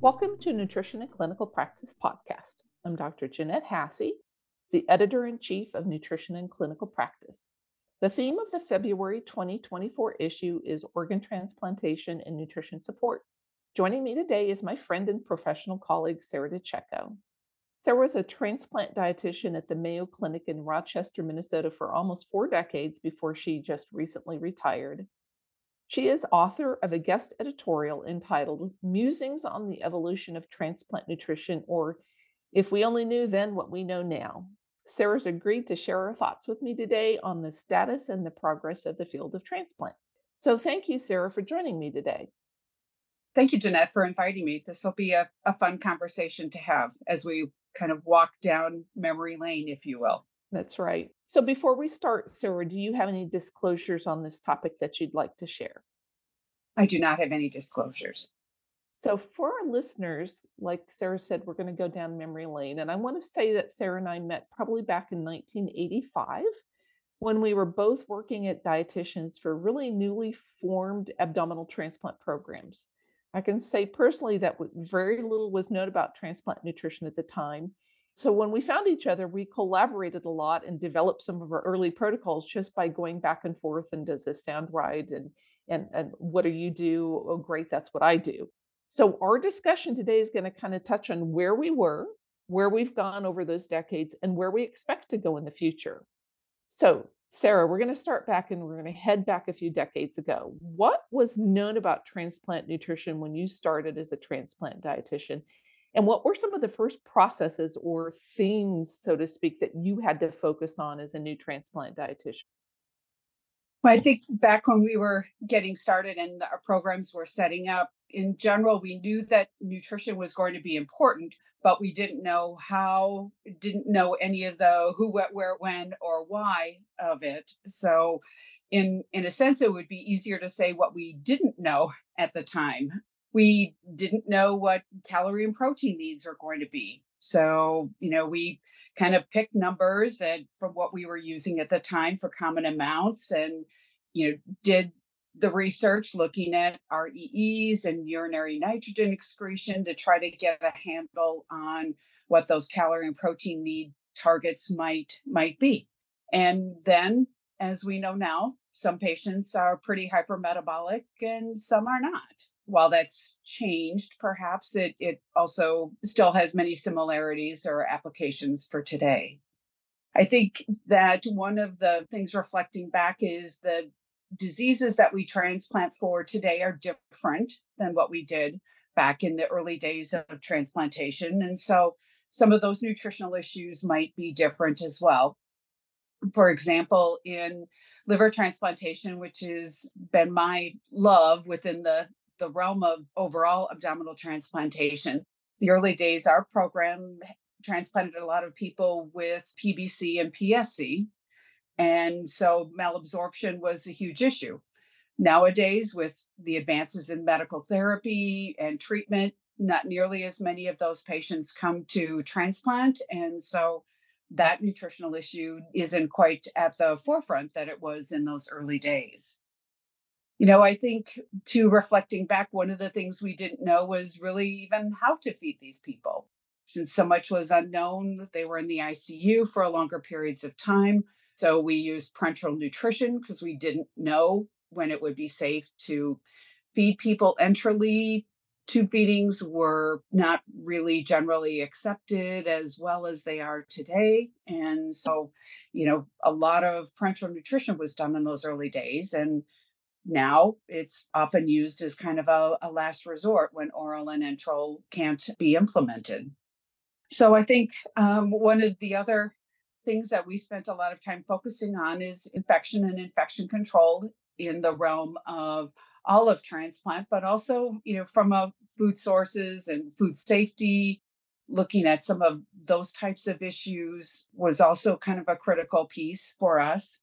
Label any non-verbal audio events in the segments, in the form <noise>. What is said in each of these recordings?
Welcome to Nutrition in Clinical Practice Podcast. I'm Dr. Jeanette Hasse, the editor in chief of Nutrition in Clinical Practice. The theme of the February 2024 issue is organ transplantation and nutrition support. Joining me today is my friend and professional colleague, Sara DiCecco. Sara was a transplant dietitian at the Mayo Clinic in Rochester, Minnesota for almost four decades before she just recently retired. She is author of a guest editorial entitled Musings on the Evolution of Transplant Nutrition, or If We Only Knew Then What We Know Now. Sara's agreed to share her thoughts with me today on the status and the progress of the field of transplant. So thank you, Sara, for joining me today. Thank you, Jeanette, for inviting me. This will be a, a fun conversation to have as we kind of walk down memory lane, if you will. That's right. So before we start, Sara, do you have any disclosures on this topic that you'd like to share? I do not have any disclosures. So, for our listeners, like Sara said, we're going to go down memory lane. And I want to say that Sara and I met probably back in 1985 when we were both working at dietitians for really newly formed abdominal transplant programs. I can say personally that very little was known about transplant nutrition at the time. So when we found each other, we collaborated a lot and developed some of our early protocols just by going back and forth and does this sound right and and and what do you do? Oh great, that's what I do. So our discussion today is going to kind of touch on where we were, where we've gone over those decades and where we expect to go in the future. So Sara, we're going to start back and we're going to head back a few decades ago. What was known about transplant nutrition when you started as a transplant dietitian? And what were some of the first processes or themes, so to speak, that you had to focus on as a new transplant dietitian? Well, I think back when we were getting started and our programs were setting up, in general, we knew that nutrition was going to be important, but we didn't know how, didn't know any of the who, what, where, when, or why of it. So, in in a sense, it would be easier to say what we didn't know at the time. We didn't know what calorie and protein needs were going to be. So, you know, we kind of picked numbers and from what we were using at the time for common amounts and you know did the research looking at REEs and urinary nitrogen excretion to try to get a handle on what those calorie and protein need targets might might be. And then as we know now, some patients are pretty hypermetabolic and some are not. While that's changed, perhaps it, it also still has many similarities or applications for today. I think that one of the things reflecting back is the diseases that we transplant for today are different than what we did back in the early days of transplantation. And so some of those nutritional issues might be different as well. For example, in liver transplantation, which has been my love within the, the realm of overall abdominal transplantation, the early days, our program transplanted a lot of people with PBC and PSC, and so malabsorption was a huge issue. Nowadays, with the advances in medical therapy and treatment, not nearly as many of those patients come to transplant. And so that nutritional issue isn't quite at the forefront that it was in those early days. You know, I think to reflecting back, one of the things we didn't know was really even how to feed these people. Since so much was unknown, they were in the ICU for longer periods of time. So we used parenteral nutrition because we didn't know when it would be safe to feed people enterally. Tube feedings were not really generally accepted as well as they are today. And so, you know, a lot of parenteral nutrition was done in those early days. And now it's often used as kind of a, a last resort when oral and enteral can't be implemented. So I think um, one of the other things that we spent a lot of time focusing on is infection and infection control in the realm of olive transplant, but also, you know, from a food sources and food safety, looking at some of those types of issues was also kind of a critical piece for us.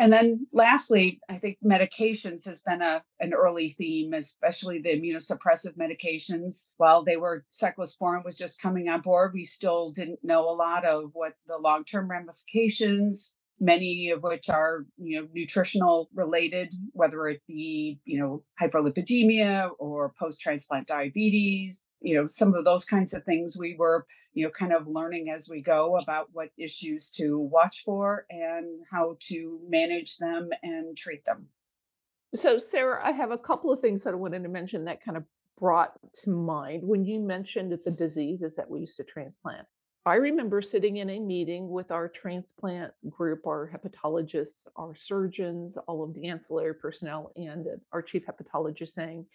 And then lastly, I think medications has been a, an early theme, especially the immunosuppressive medications. While they were cyclosporin was just coming on board, we still didn't know a lot of what the long-term ramifications, many of which are, you know, nutritional related, whether it be, you know, hyperlipidemia or post-transplant diabetes, you know, some of those kinds of things we were, you know, kind of learning as we go about what issues to watch for and how to manage them and treat them. So, Sara, I have a couple of things that I wanted to mention that kind of brought to mind when you mentioned the diseases that we used to transplant. I remember sitting in a meeting with our transplant group, our hepatologists, our surgeons, all of the ancillary personnel, and uh, our chief hepatologist saying,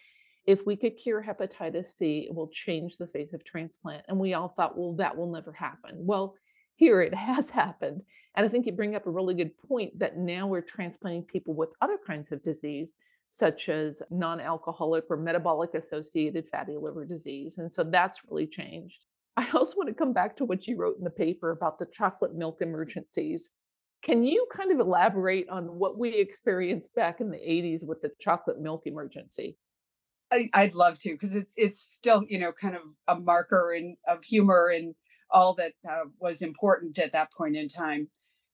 if we could cure hepatitis C, it will change the face of transplant. And we all thought, well, that will never happen. Well, here it <laughs> has happened. And I think you bring up a really good point that now we're transplanting people with other kinds of disease, such as non alcoholic or metabolic associated fatty liver disease. And so that's really changed. <laughs> I also want to come back to what you wrote in the paper about the chocolate milk emergencies. Can you kind of elaborate on what we experienced back in the 80s with the chocolate milk emergency? I, I'd love to because it's it's still you know kind of a marker and of humor and all that uh, was important at that point in time.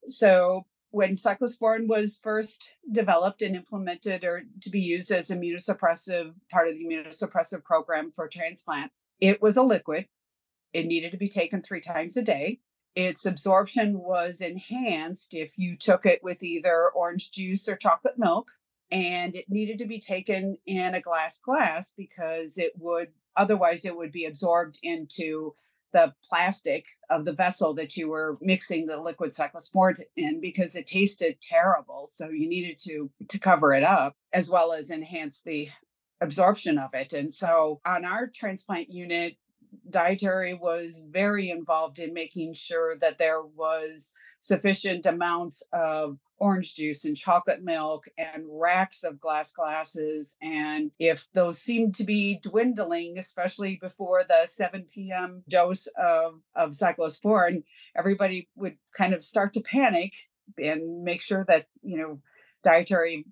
So when cyclosporin was first developed and implemented or to be used as immunosuppressive part of the immunosuppressive program for transplant, it was a liquid. It needed to be taken three times a day. Its absorption was enhanced if you took it with either orange juice or chocolate milk and it needed to be taken in a glass glass because it would otherwise it would be absorbed into the plastic of the vessel that you were mixing the liquid cyclosporin in because it tasted terrible. So you needed to to cover it up as well as enhance the absorption of it. And so on our transplant unit dietary was very involved in making sure that there was sufficient amounts of orange juice and chocolate milk and racks of glass glasses. And if those seemed to be dwindling, especially before the 7 p.m. dose of, of cyclosporin, everybody would kind of start to panic and make sure that, you know, dietary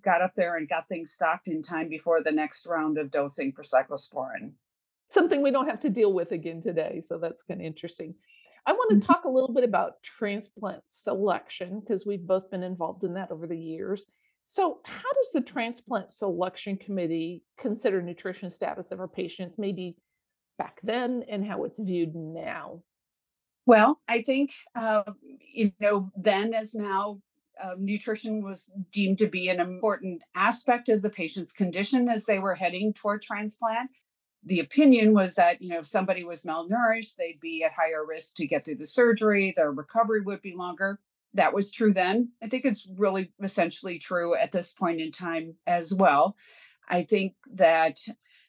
got up there and got things stocked in time before the next round of dosing for cyclosporin. Something we don't have to deal with again today. So that's kind of interesting. I want to Mhm. talk a little bit about transplant selection because we've both been involved in that over the years. So, how does the transplant selection committee consider nutrition status of our patients, maybe back then, and how it's viewed now? Well, I think, uh, you know, then as now, uh, nutrition was deemed to be an important aspect of the patient's condition as they were heading toward transplant. The opinion was that, you know, if somebody was malnourished, they'd be at higher risk to get through the surgery, their recovery would be longer. That was true then. I think it's really essentially true at this point in time as well. I think that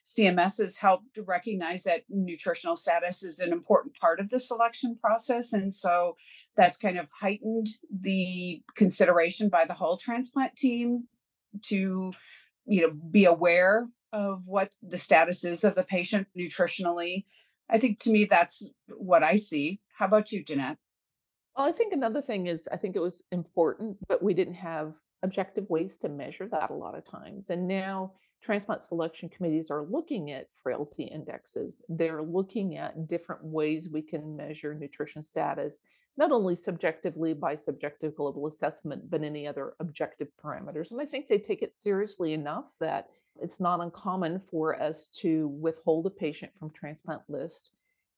CMS has helped to recognize that nutritional status is an important part of the selection process. And so that's kind of heightened the consideration by the whole transplant team to, you know, be aware of what the status is of the patient nutritionally. I think to me, that's what I see. How about you, Jeanette? Well, I think another thing is I think it was important, but we didn't have objective ways to measure that a lot of times. And now transplant selection committees are looking at frailty indexes. They're looking at different ways we can measure nutrition status, not only subjectively by subjective global assessment, but any other objective parameters. And I think they take it seriously enough that it's not uncommon for us to withhold a patient from transplant list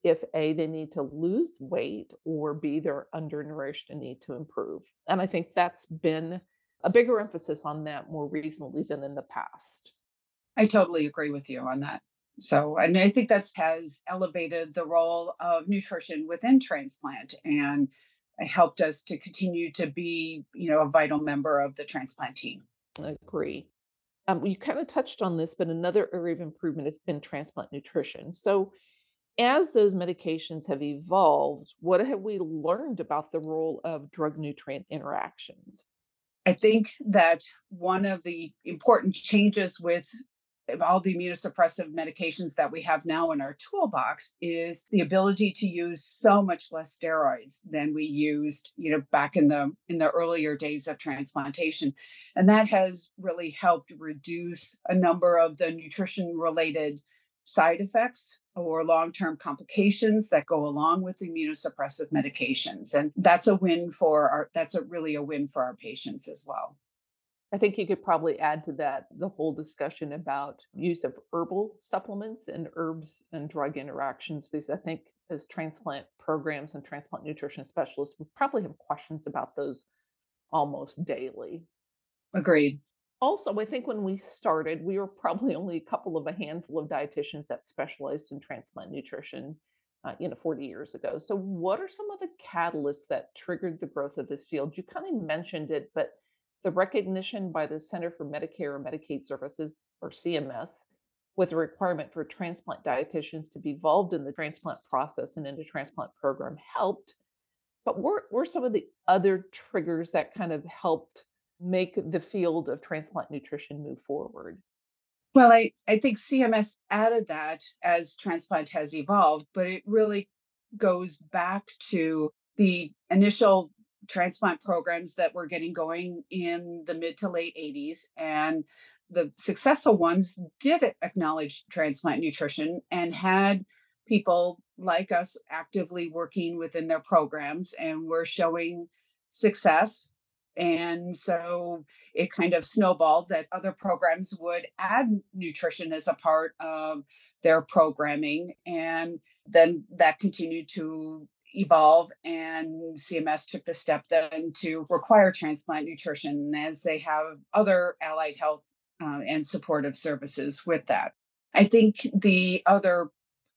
if A, they need to lose weight, or B, they're undernourished and need to improve. And I think that's been a bigger emphasis on that more recently than in the past. I totally agree with you on that. So, and I think that's has elevated the role of nutrition within transplant and helped us to continue to be, you know, a vital member of the transplant team. I agree. Um, you kind of touched on this, but another area of improvement has been transplant nutrition. So, as those medications have evolved, what have we learned about the role of drug nutrient interactions? I think that one of the important changes with all the immunosuppressive medications that we have now in our toolbox is the ability to use so much less steroids than we used you know back in the in the earlier days of transplantation. And that has really helped reduce a number of the nutrition related side effects or long-term complications that go along with immunosuppressive medications. And that's a win for our that's a really a win for our patients as well I think you could probably add to that the whole discussion about use of herbal supplements and herbs and drug interactions, because I think as transplant programs and transplant nutrition specialists, we probably have questions about those almost daily. Agreed. Also, I think when we started, we were probably only a couple of a handful of dietitians that specialized in transplant nutrition, uh, you know, 40 years ago. So, what are some of the catalysts that triggered the growth of this field? You kind of mentioned it, but the recognition by the Center for Medicare and Medicaid Services, or CMS, with a requirement for transplant dietitians to be involved in the transplant process and in the transplant program helped. But what were some of the other triggers that kind of helped make the field of transplant nutrition move forward? Well, I, I think CMS added that as transplant has evolved, but it really goes back to the initial transplant programs that were getting going in the mid to late 80s. And the successful ones did acknowledge transplant nutrition and had people like us actively working within their programs and were showing success and so it kind of snowballed that other programs would add nutrition as a part of their programming. And then that continued to evolve and CMS took the step then to require transplant nutrition as they have other allied health uh, and supportive services with that. I think the other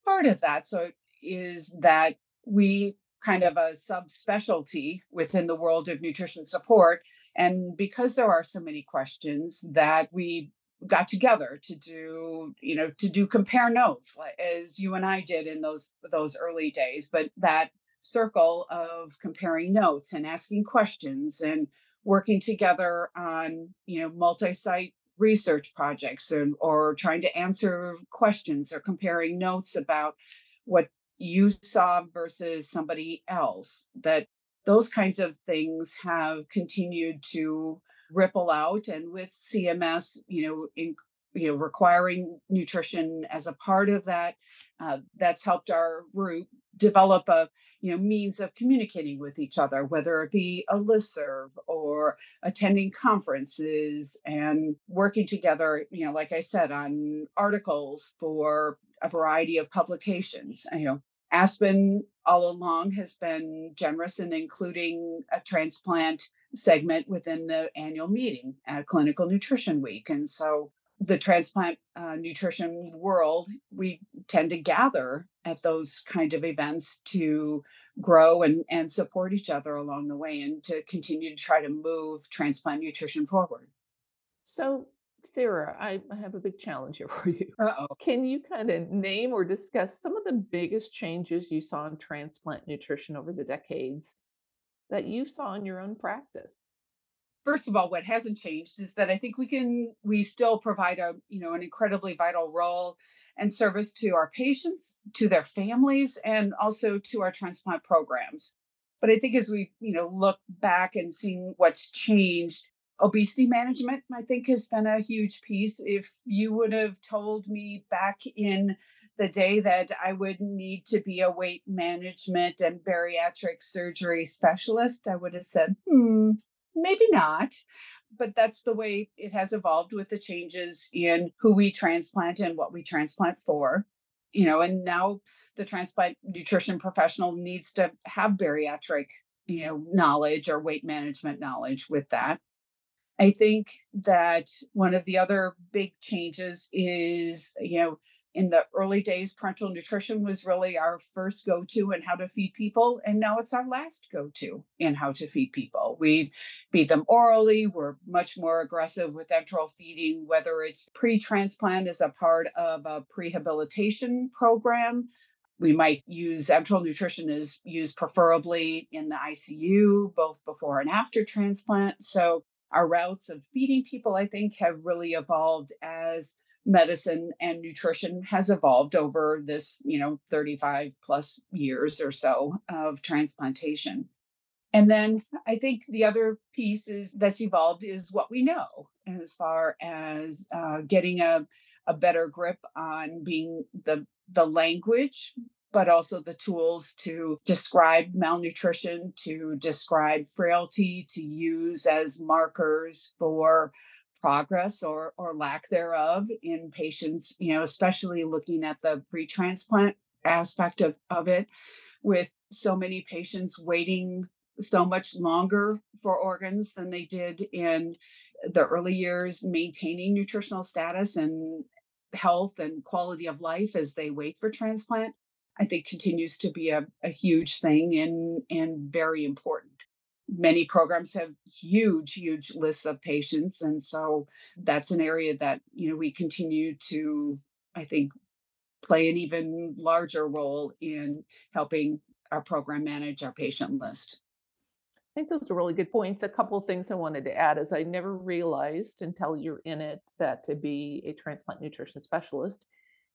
part of that so is that we kind of a subspecialty within the world of nutrition support. And because there are so many questions that we got together to do, you know, to do compare notes as you and I did in those those early days, but that circle of comparing notes and asking questions and working together on, you know, multi-site research projects and, or trying to answer questions or comparing notes about what you saw versus somebody else that those kinds of things have continued to ripple out and with cms you know in, you know requiring nutrition as a part of that uh, that's helped our group develop a you know means of communicating with each other whether it be a listserv or attending conferences and working together you know like i said on articles for a variety of publications you know ASPEN all along has been generous in including a transplant segment within the annual meeting at Clinical Nutrition Week. And so the transplant uh, nutrition world, we tend to gather at those kind of events to grow and, and support each other along the way and to continue to try to move transplant nutrition forward. So Sara, I have a big challenge here <laughs> for you. Uh-oh. Can you kind of name or discuss some of the biggest changes you saw in transplant nutrition over the decades that you saw in your own practice? First of all, what hasn't changed is that I think we can we still provide a, you know, an incredibly vital role and service to our patients, to their families, and also to our transplant programs. But I think as we, you know, look back and seeing what's changed, obesity management, I think, has been a huge piece. If you would have told me back in the day that I would need to be a weight management and bariatric surgery specialist, I would have said, hmm, maybe not. But that's the way it has evolved with the changes in who we transplant and what we transplant for. You know, and now the transplant nutrition professional needs to have bariatric you know knowledge or weight management knowledge with that I think that one of the other big changes is, you know, in the early days, parenteral nutrition was really our first go to in how to feed people. And now it's our last go to in how to feed people. We feed them orally. We're much more aggressive with enteral feeding, whether it's pre transplant as a part of a prehabilitation program. We might use enteral nutrition is used preferably in the ICU, both before and after transplant. So our routes of feeding people, I think, have really evolved as medicine and nutrition has evolved over this, you know, 35 plus years or so of transplantation. And then I think the other piece is that's evolved is what we know as far as uh, getting a, a better grip on being the the language but also the tools to describe malnutrition, to describe frailty, to use as markers for progress or or lack thereof in patients, you know, especially looking at the pre-transplant aspect of, of it with so many patients waiting so much longer for organs than they did in the early years, maintaining nutritional status and health and quality of life as they wait for transplant, I think continues to be a, a huge thing and, and very important. Many programs have huge, huge lists of patients. And so that's an area that, you know, we continue to, I think, play an even larger role in helping our program manage our patient list. I think those are really good points. A couple of things I wanted to add is I never realized until you're in it that to be a transplant nutrition specialist,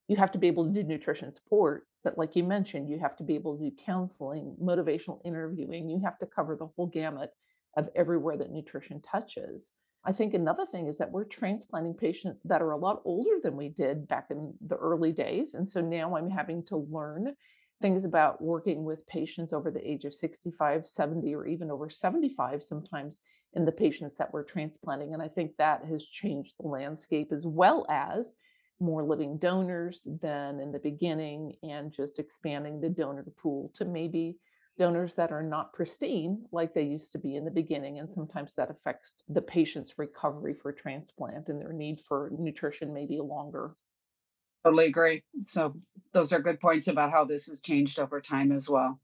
you have to be able to do nutrition support. But like you mentioned, you have to be able to do counseling, motivational interviewing. You have to cover the whole gamut of everywhere that nutrition touches. I think another thing is that we're transplanting patients that are a lot older than we did back in the early days. And so now I'm having to learn things about working with patients over the age of 65, 70, or even over 75 sometimes in the patients that we're transplanting. And I think that has changed the landscape as well as more living donors than in the beginning and just expanding the donor pool to maybe donors that are not pristine like they used to be in the beginning. And sometimes that affects the patient's recovery for transplant and their need for nutrition maybe longer. Totally agree. So those are good points about how this has changed over time as well.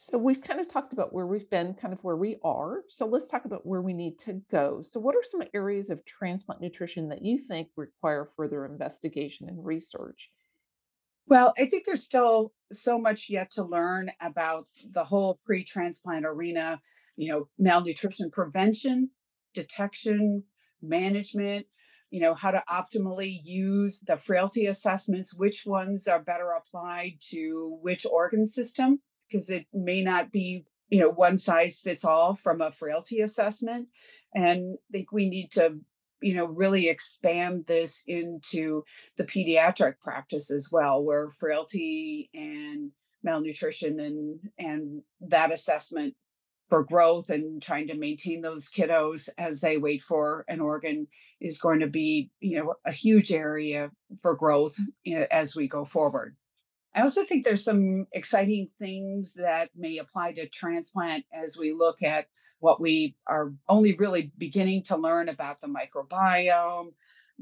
So we've kind of talked about where we've been, kind of where we are. So let's talk about where we need to go. So what are some areas of transplant nutrition that you think require further investigation and research? Well, I think there's still so much yet to learn about the whole pre-transplant arena, you know, malnutrition prevention, detection, management, you know, how to optimally use the frailty assessments, which ones are better applied to which organ system, because it may not be, you know, one size fits all from a frailty assessment. And I think we need to, you know, really expand this into the pediatric practice as well, where frailty and malnutrition and and that assessment for growth and trying to maintain those kiddos as they wait for an organ is going to be you know a huge area for growth eh, as we go forward i also think there's some exciting things that may apply to transplant as we look at what we are only really beginning to learn about the microbiome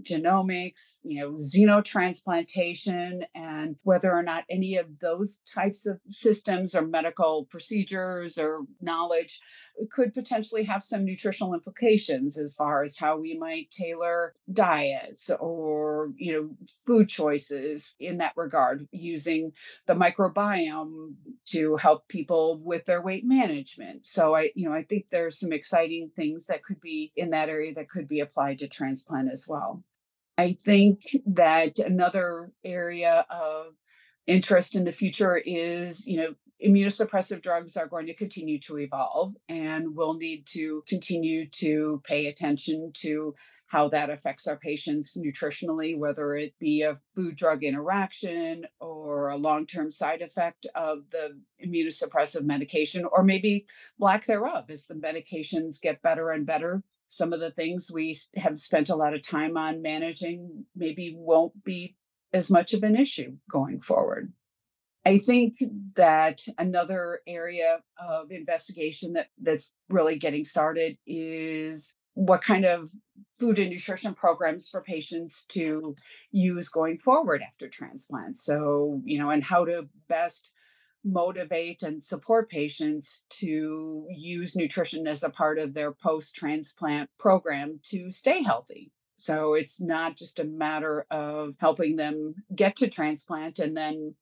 genomics, you know, xenotransplantation, and whether or not any of those types of systems or medical procedures or knowledge could potentially have some nutritional implications as far as how we might tailor diets or you know food choices in that regard using the microbiome to help people with their weight management. So i you know i think there's some exciting things that could be in that area that could be applied to transplant as well. I think that another area of interest in the future is, you know, immunosuppressive drugs are going to continue to evolve and we'll need to continue to pay attention to how that affects our patients nutritionally, whether it be a food drug interaction or a long term side effect of the immunosuppressive medication, or maybe lack thereof as the medications get better and better some of the things we have spent a lot of time on managing maybe won't be as much of an issue going forward. I think that another area of investigation that, that's really getting started is what kind of food and nutrition programs for patients to use going forward after transplant. So, you know, and how to best motivate and support patients to use nutrition as a part of their post transplant program to stay healthy. So it's not just a matter of helping them get to transplant and then,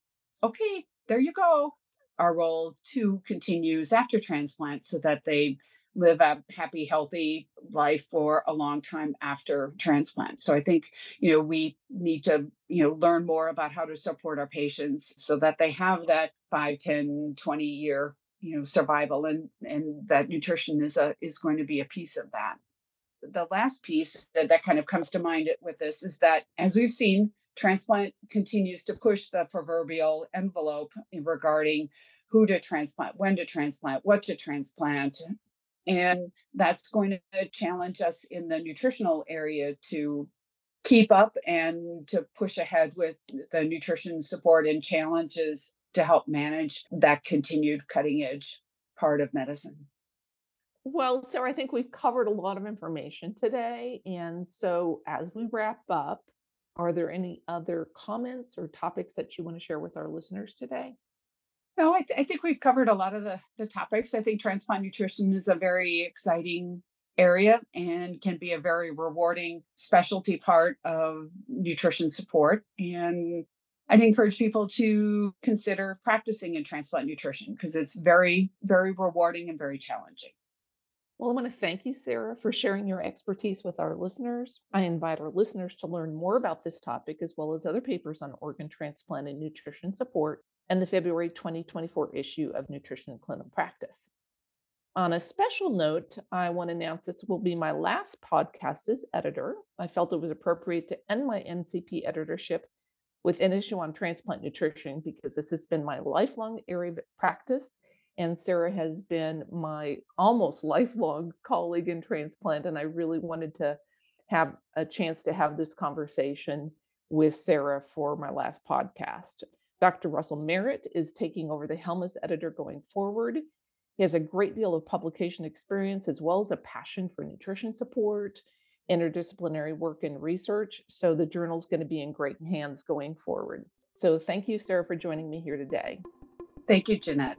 okay, there you go. Our role too continues after transplant so that they live a happy, healthy life for a long time after transplant. So I think, you know, we need to, you know, learn more about how to support our patients so that they have that 5, 10, 20 year, you know, survival and and that nutrition is a is going to be a piece of that. The last piece that, that kind of comes to mind with this is that as we've seen transplant continues to push the proverbial envelope regarding who to transplant, when to transplant, what to transplant. And that's going to challenge us in the nutritional area to keep up and to push ahead with the nutrition support and challenges to help manage that continued cutting edge part of medicine. Well, Sara, I think we've covered a lot of information today. And so as we wrap up, are there any other comments or topics that you want to share with our listeners today? No, I, th- I think we've covered a lot of the, the topics. I think transplant nutrition is a very exciting area and can be a very rewarding specialty part of nutrition support. And I'd encourage people to consider practicing in transplant nutrition because it's very, very rewarding and very challenging. Well, I want to thank you, Sara, for sharing your expertise with our listeners. I invite our listeners to learn more about this topic as well as other papers on organ transplant and nutrition support and the February 2024 issue of Nutrition in Clinical Practice. On a special note, I want to announce this will be my last podcast as editor. I felt it was appropriate to end my NCP editorship with an issue on transplant nutrition because this has been my lifelong area of practice. And Sara has been my almost lifelong <laughs> colleague in transplant. And I really wanted to have a chance to have this conversation with Sara for my last podcast. Dr. Russell Merritt is taking over the helm as editor going forward. He has a great deal of publication experience as well as a passion for nutrition support, interdisciplinary work and research. So the journal is going to be in great hands going forward. So thank you, Sara, for joining me here today. Thank you, Jeanette.